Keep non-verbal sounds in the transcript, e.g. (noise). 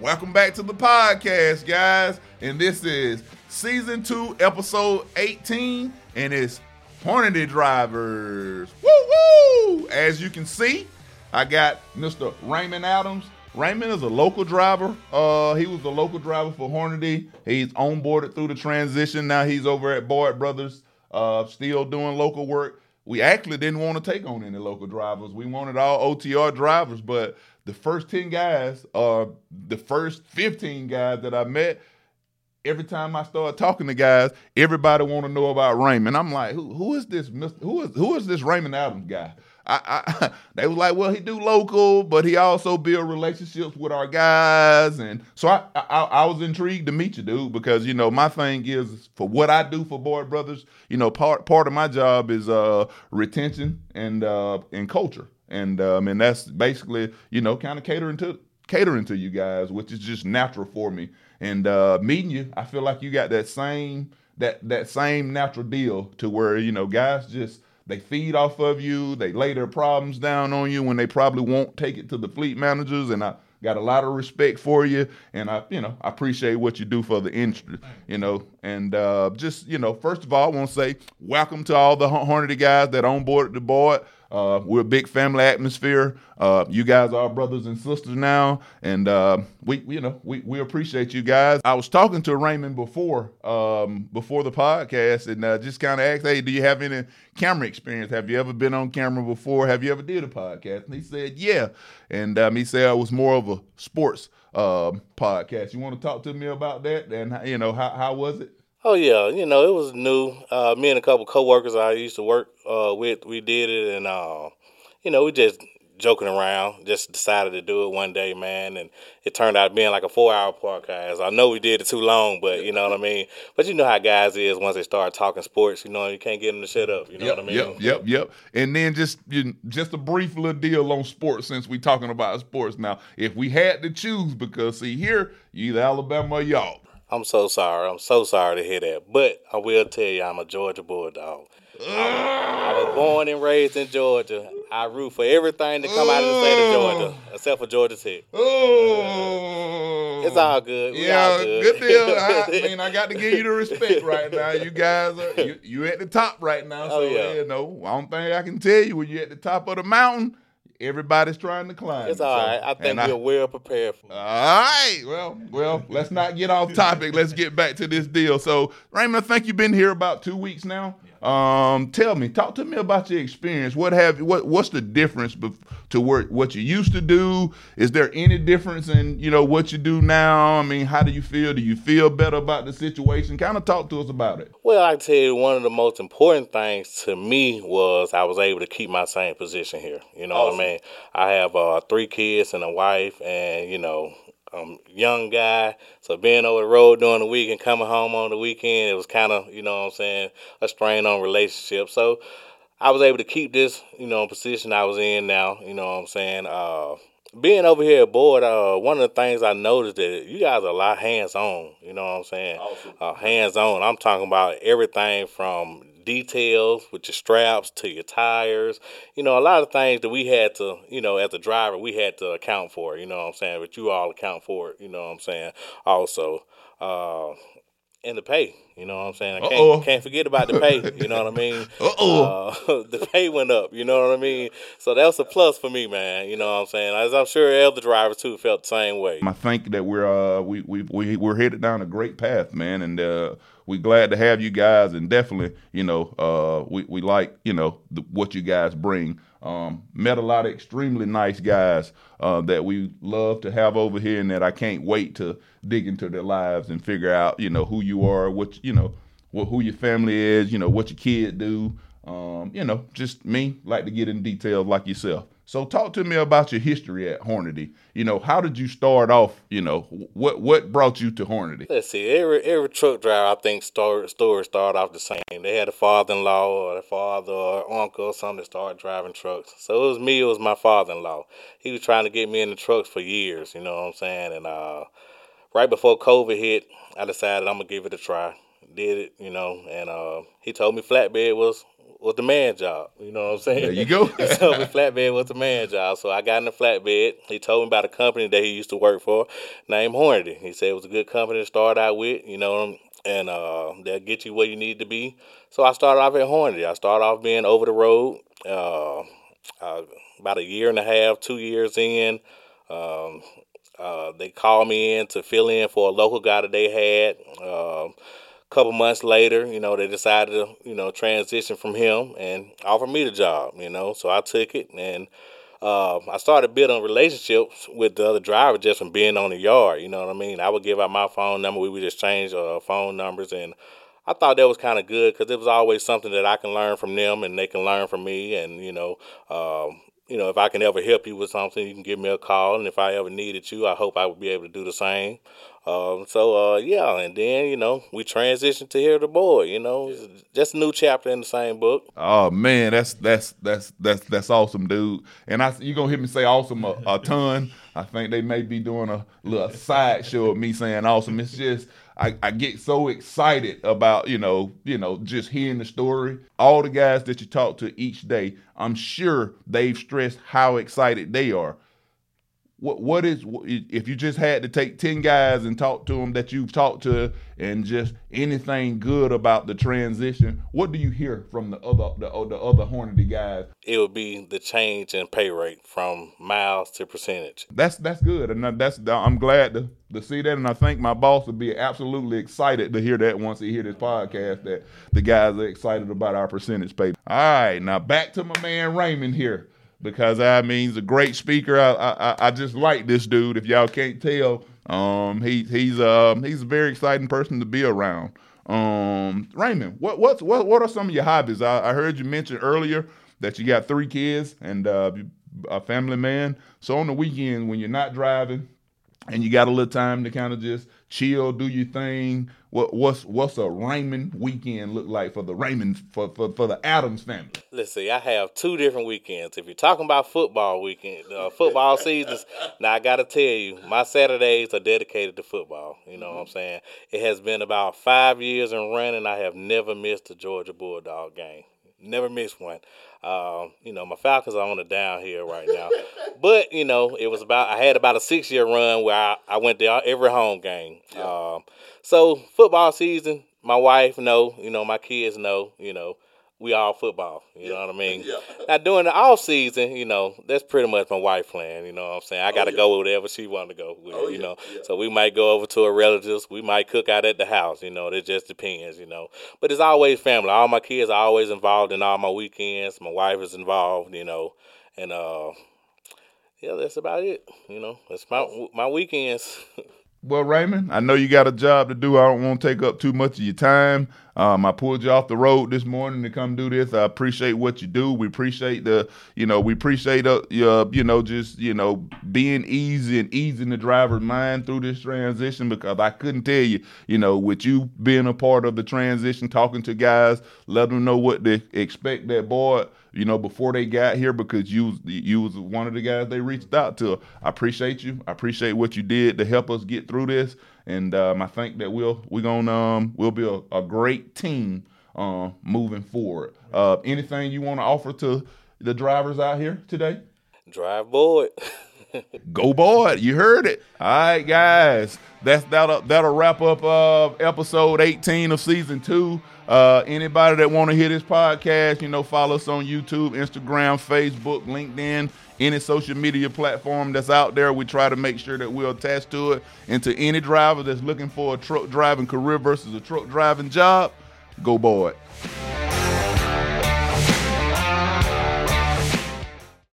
Welcome back to the podcast, guys. And this is season two, episode 18, and it's Hornady Drivers. Woo woo! As you can see, I got Mr. Raymon Adams. Raymon is a local driver. Uh, he was a local driver for Hornady. He's onboarded through the transition. Now he's over at Boyd Brothers, uh, still doing local work. We actually didn't want to take on any local drivers. We wanted all OTR drivers, but the first 10 guys, uh, the first 15 guys that I met, every time I start talking to guys, everybody want to know about Raymon. I'm like, who, who is this? Mr. Who is who is this Raymon Adams guy? I, I, (laughs) they was like, well, he do local, but he also build relationships with our guys, and so I, I, I was intrigued to meet you, dude, because you know my thing is for what I do for Boyd Brothers, you know, part part of my job is uh retention and uh and culture, and um and that's basically you know kind of catering to catering to you guys, which is just natural for me, and uh meeting you, I feel like you got that same that that same natural deal to where you know guys just they feed off of you. They lay their problems down on you when they probably won't take it to the fleet managers. And I got a lot of respect for you. And I, you know, I appreciate what you do for the industry, you know. And uh, just, you know, first of all, I want to say welcome to all the Hornady guys that onboarded the Boyd. Uh, we're a big family atmosphere. Uh, you guys are brothers and sisters now, and uh, we, you know, we, we appreciate you guys. I was talking to Raymon before, um, before the podcast, and uh, just kind of asked, "Hey, do you have any camera experience? Have you ever been on camera before? Have you ever did a podcast?" And he said, "Yeah," and um, he said it was more of a sports um, podcast. You want to talk to me about that? And you know, how how was it? Oh yeah, you know it was new. Uh, me and a couple coworkers I used to work uh, with, we did it, and uh, you know we just joking around. Just decided to do it one day, man, and it turned out being like a four-hour podcast. I know we did it too long, but you know what I mean. But you know how guys is once they start talking sports, you know you can't get them to shut up. You know yep, what I mean? Yep, yep, yep. And then just you, just a brief little deal on sports since we talking about sports now. If we had to choose, because see here, you either Alabama or y'all. I'm so sorry. I'm so sorry to hear that. But I will tell you, I'm a Georgia Bulldog. I was born and raised in Georgia. I root for everything to come out of the state of Georgia, mm. except for Georgia Tech. Oh, it's all mm. good. We yeah, all good. good deal. I, (laughs) mean, I got to give you the respect right now. You guys are you, you at the top right now. Oh, so Oh, yeah. you know, I don't think I can tell you when you're at the top of the mountain. Everybody's trying to climb. It's So- all right. I think we're well prepared for it. All right. Well, well, let's not get off topic. Let's get back to this deal. So, Raymond, I think you've been here about two weeks now. Um, tell me, talk to me about your experience. What have what what's the difference bef- to what you used to do? Is there any difference in you know what you do now? I mean, how do you feel? Do you feel better about the situation? Kind of talk to us about it. Well, I tell you, one of the most important things to me was I was able to keep my same position here. You know what I mean? I have uh, three kids and a wife, and you know, I'm young guy. So being over the road during the week and coming home on the weekend, it was kind of, you know what I'm saying, a strain on relationship. So I was able to keep this, you know, position I was in now. You know what I'm saying? Uh, being over here at Boyd, uh, one of the things I noticed that you guys are a lot hands on. You know what I'm saying? Uh, hands on. I'm talking about everything from details with your straps to your tires. You know, a lot of things that we had to, you know, as a driver, we had to account for. You know what I'm saying? But you all account for it. You know what I'm saying? Also. Uh, and the pay, you know what I'm saying? I can't, can't forget about the pay, (laughs) you know what I mean? Uh-oh. Uh, (laughs) the pay went up, you know what I mean? So that was a plus for me, man, you know what I'm saying? As I'm sure other drivers too felt the same way. I think that we're uh, we we we we're headed down a great path, man, and uh, we're glad to have you guys, and definitely, you know, uh, we we like you know the, what you guys bring. Um, met a lot of extremely nice guys uh, that we love to have over here, and that I can't wait to dig into their lives and figure out, you know, who you are, what you know, what who your family is, you know, what your kid do. Um, you know, just me like to get in details like yourself. So talk to me about your history at Hornady. You know, how did you start off? You know, what what brought you to Hornady? Let's see, every every truck driver, I think, story, story started off the same. They had a father-in-law or a father or uncle or something that started driving trucks. So it was me, it was my father-in-law. He was trying to get me in the trucks for years, you know what I'm saying? And uh, right before COVID hit, I decided I'm gonna give it a try. Did it, you know, and uh, he told me flatbed was was the man job. You know what I'm saying? There you go. he told me flatbed was the man job. So I got in the flatbed. He told me about a company that he used to work for named Hornady. He said it was a good company to start out with, you know, and uh, they'll get you where you need to be. So I started off at Hornady. I started off being over the road. Uh, uh, about a year and a half, two years in, um, uh, they called me in to fill in for a local guy that they had. Um, couple months later, you know, they decided to, you know, transition from him and offer me the job, you know. So I took it and uh, I started building relationships with the other driver just from being on the yard, you know what I mean? I would give out my phone number, we would just change uh, phone numbers and I thought that was kind of good because it was always something that I can learn from them and they can learn from me. And, you know, um, you know, if I can ever help you with something, you can give me a call. And if I ever needed you, I hope I would be able to do the same. Um, so, uh, yeah, and then, you know, we transitioned to hear the Boyd, you know, just a new chapter in the same book. Oh, man, that's, that's, that's, that's, that's awesome, dude. And I, you going to hear me say awesome a, a ton. I think they may be doing a little side show of me saying awesome. It's just, I, I get so excited about you know you know just hearing the story. All the guys that you talk to each day, I'm sure they've stressed how excited they are what what is if you just had to take 10 guys and talk to them that you've talked to and just anything good about the transition what do you hear from the other the, oh, the other hornady guys? It would be the change in pay rate from miles to percentage. That's that's good and that's i'm glad to, to see that and i think my boss would be absolutely excited to hear that once he hear this podcast that the guys are excited about our percentage pay. All right now back to my man raymon here because I mean he's a great speaker. I I, I just like this dude. If y'all can't tell, um, he he's um he's a very exciting person to be around. Um, Raymon, what what's what what are some of your hobbies? I, I heard you mention earlier that you got three kids and uh, a family man. So on the weekend when you're not driving and you got a little time to kind of just chill, do your thing. What what's what's a Raymon weekend look like for the Raymon for, for, for the Adams family? Let's see, I have two different weekends. If you're talking about football weekend, uh, football seasons, now I got to tell you, my Saturdays are dedicated to football. You know what I'm saying? It has been about five years and running. I have never missed a Georgia Bulldog game. Never missed one. Um, you know, my Falcons are on the down here right now. but, you know, it was about, I had about a six year run where I, I went to every home game. Yeah. Um, so, football season, my wife know, you know, my kids know, you know, we all football. You yeah. know what I mean? (laughs) Yeah. Now during the off season, you know, that's pretty much my wife plan. You know what I'm saying? I got to oh, yeah. go wherever she want to go. With, oh, you know, so we might go over to a relatives. We might cook out at the house. You know, it just depends. You know, but it's always family. All my kids are always involved in all my weekends. My wife is involved. You know, and uh, yeah, that's about it. You know, that's my my weekends. (laughs) Well, Raymon, I know you got a job to do. I don't want to take up too much of your time. Um, I pulled you off the road this morning to come do this. I appreciate what you do. We appreciate the, you know, we appreciate uh, you know, just you know, being easy and easing the driver's mind through this transition because I couldn't tell you, you know, with you being a part of the transition, talking to guys, let them know what to expect that Boyd, you know, before they got here because you you was one of the guys they reached out to. I appreciate you. I appreciate what you did to help us get through this and um, I think that we'll we're gonna um, we'll be a, a great team uh, moving forward. Uh, anything you want to offer to the drivers out here today? Drive Boyd. (laughs) Go Boyd! You heard it. All right, guys. That's that'll that'll wrap up uh, episode 18 of season two. Uh, anybody that want to hear this podcast, you know, follow us on YouTube, Instagram, Facebook, LinkedIn any social media platform that's out there. We try to make sure that we're attached to it. And to any driver that's looking for a truck driving career versus a truck driving job, go Boyd.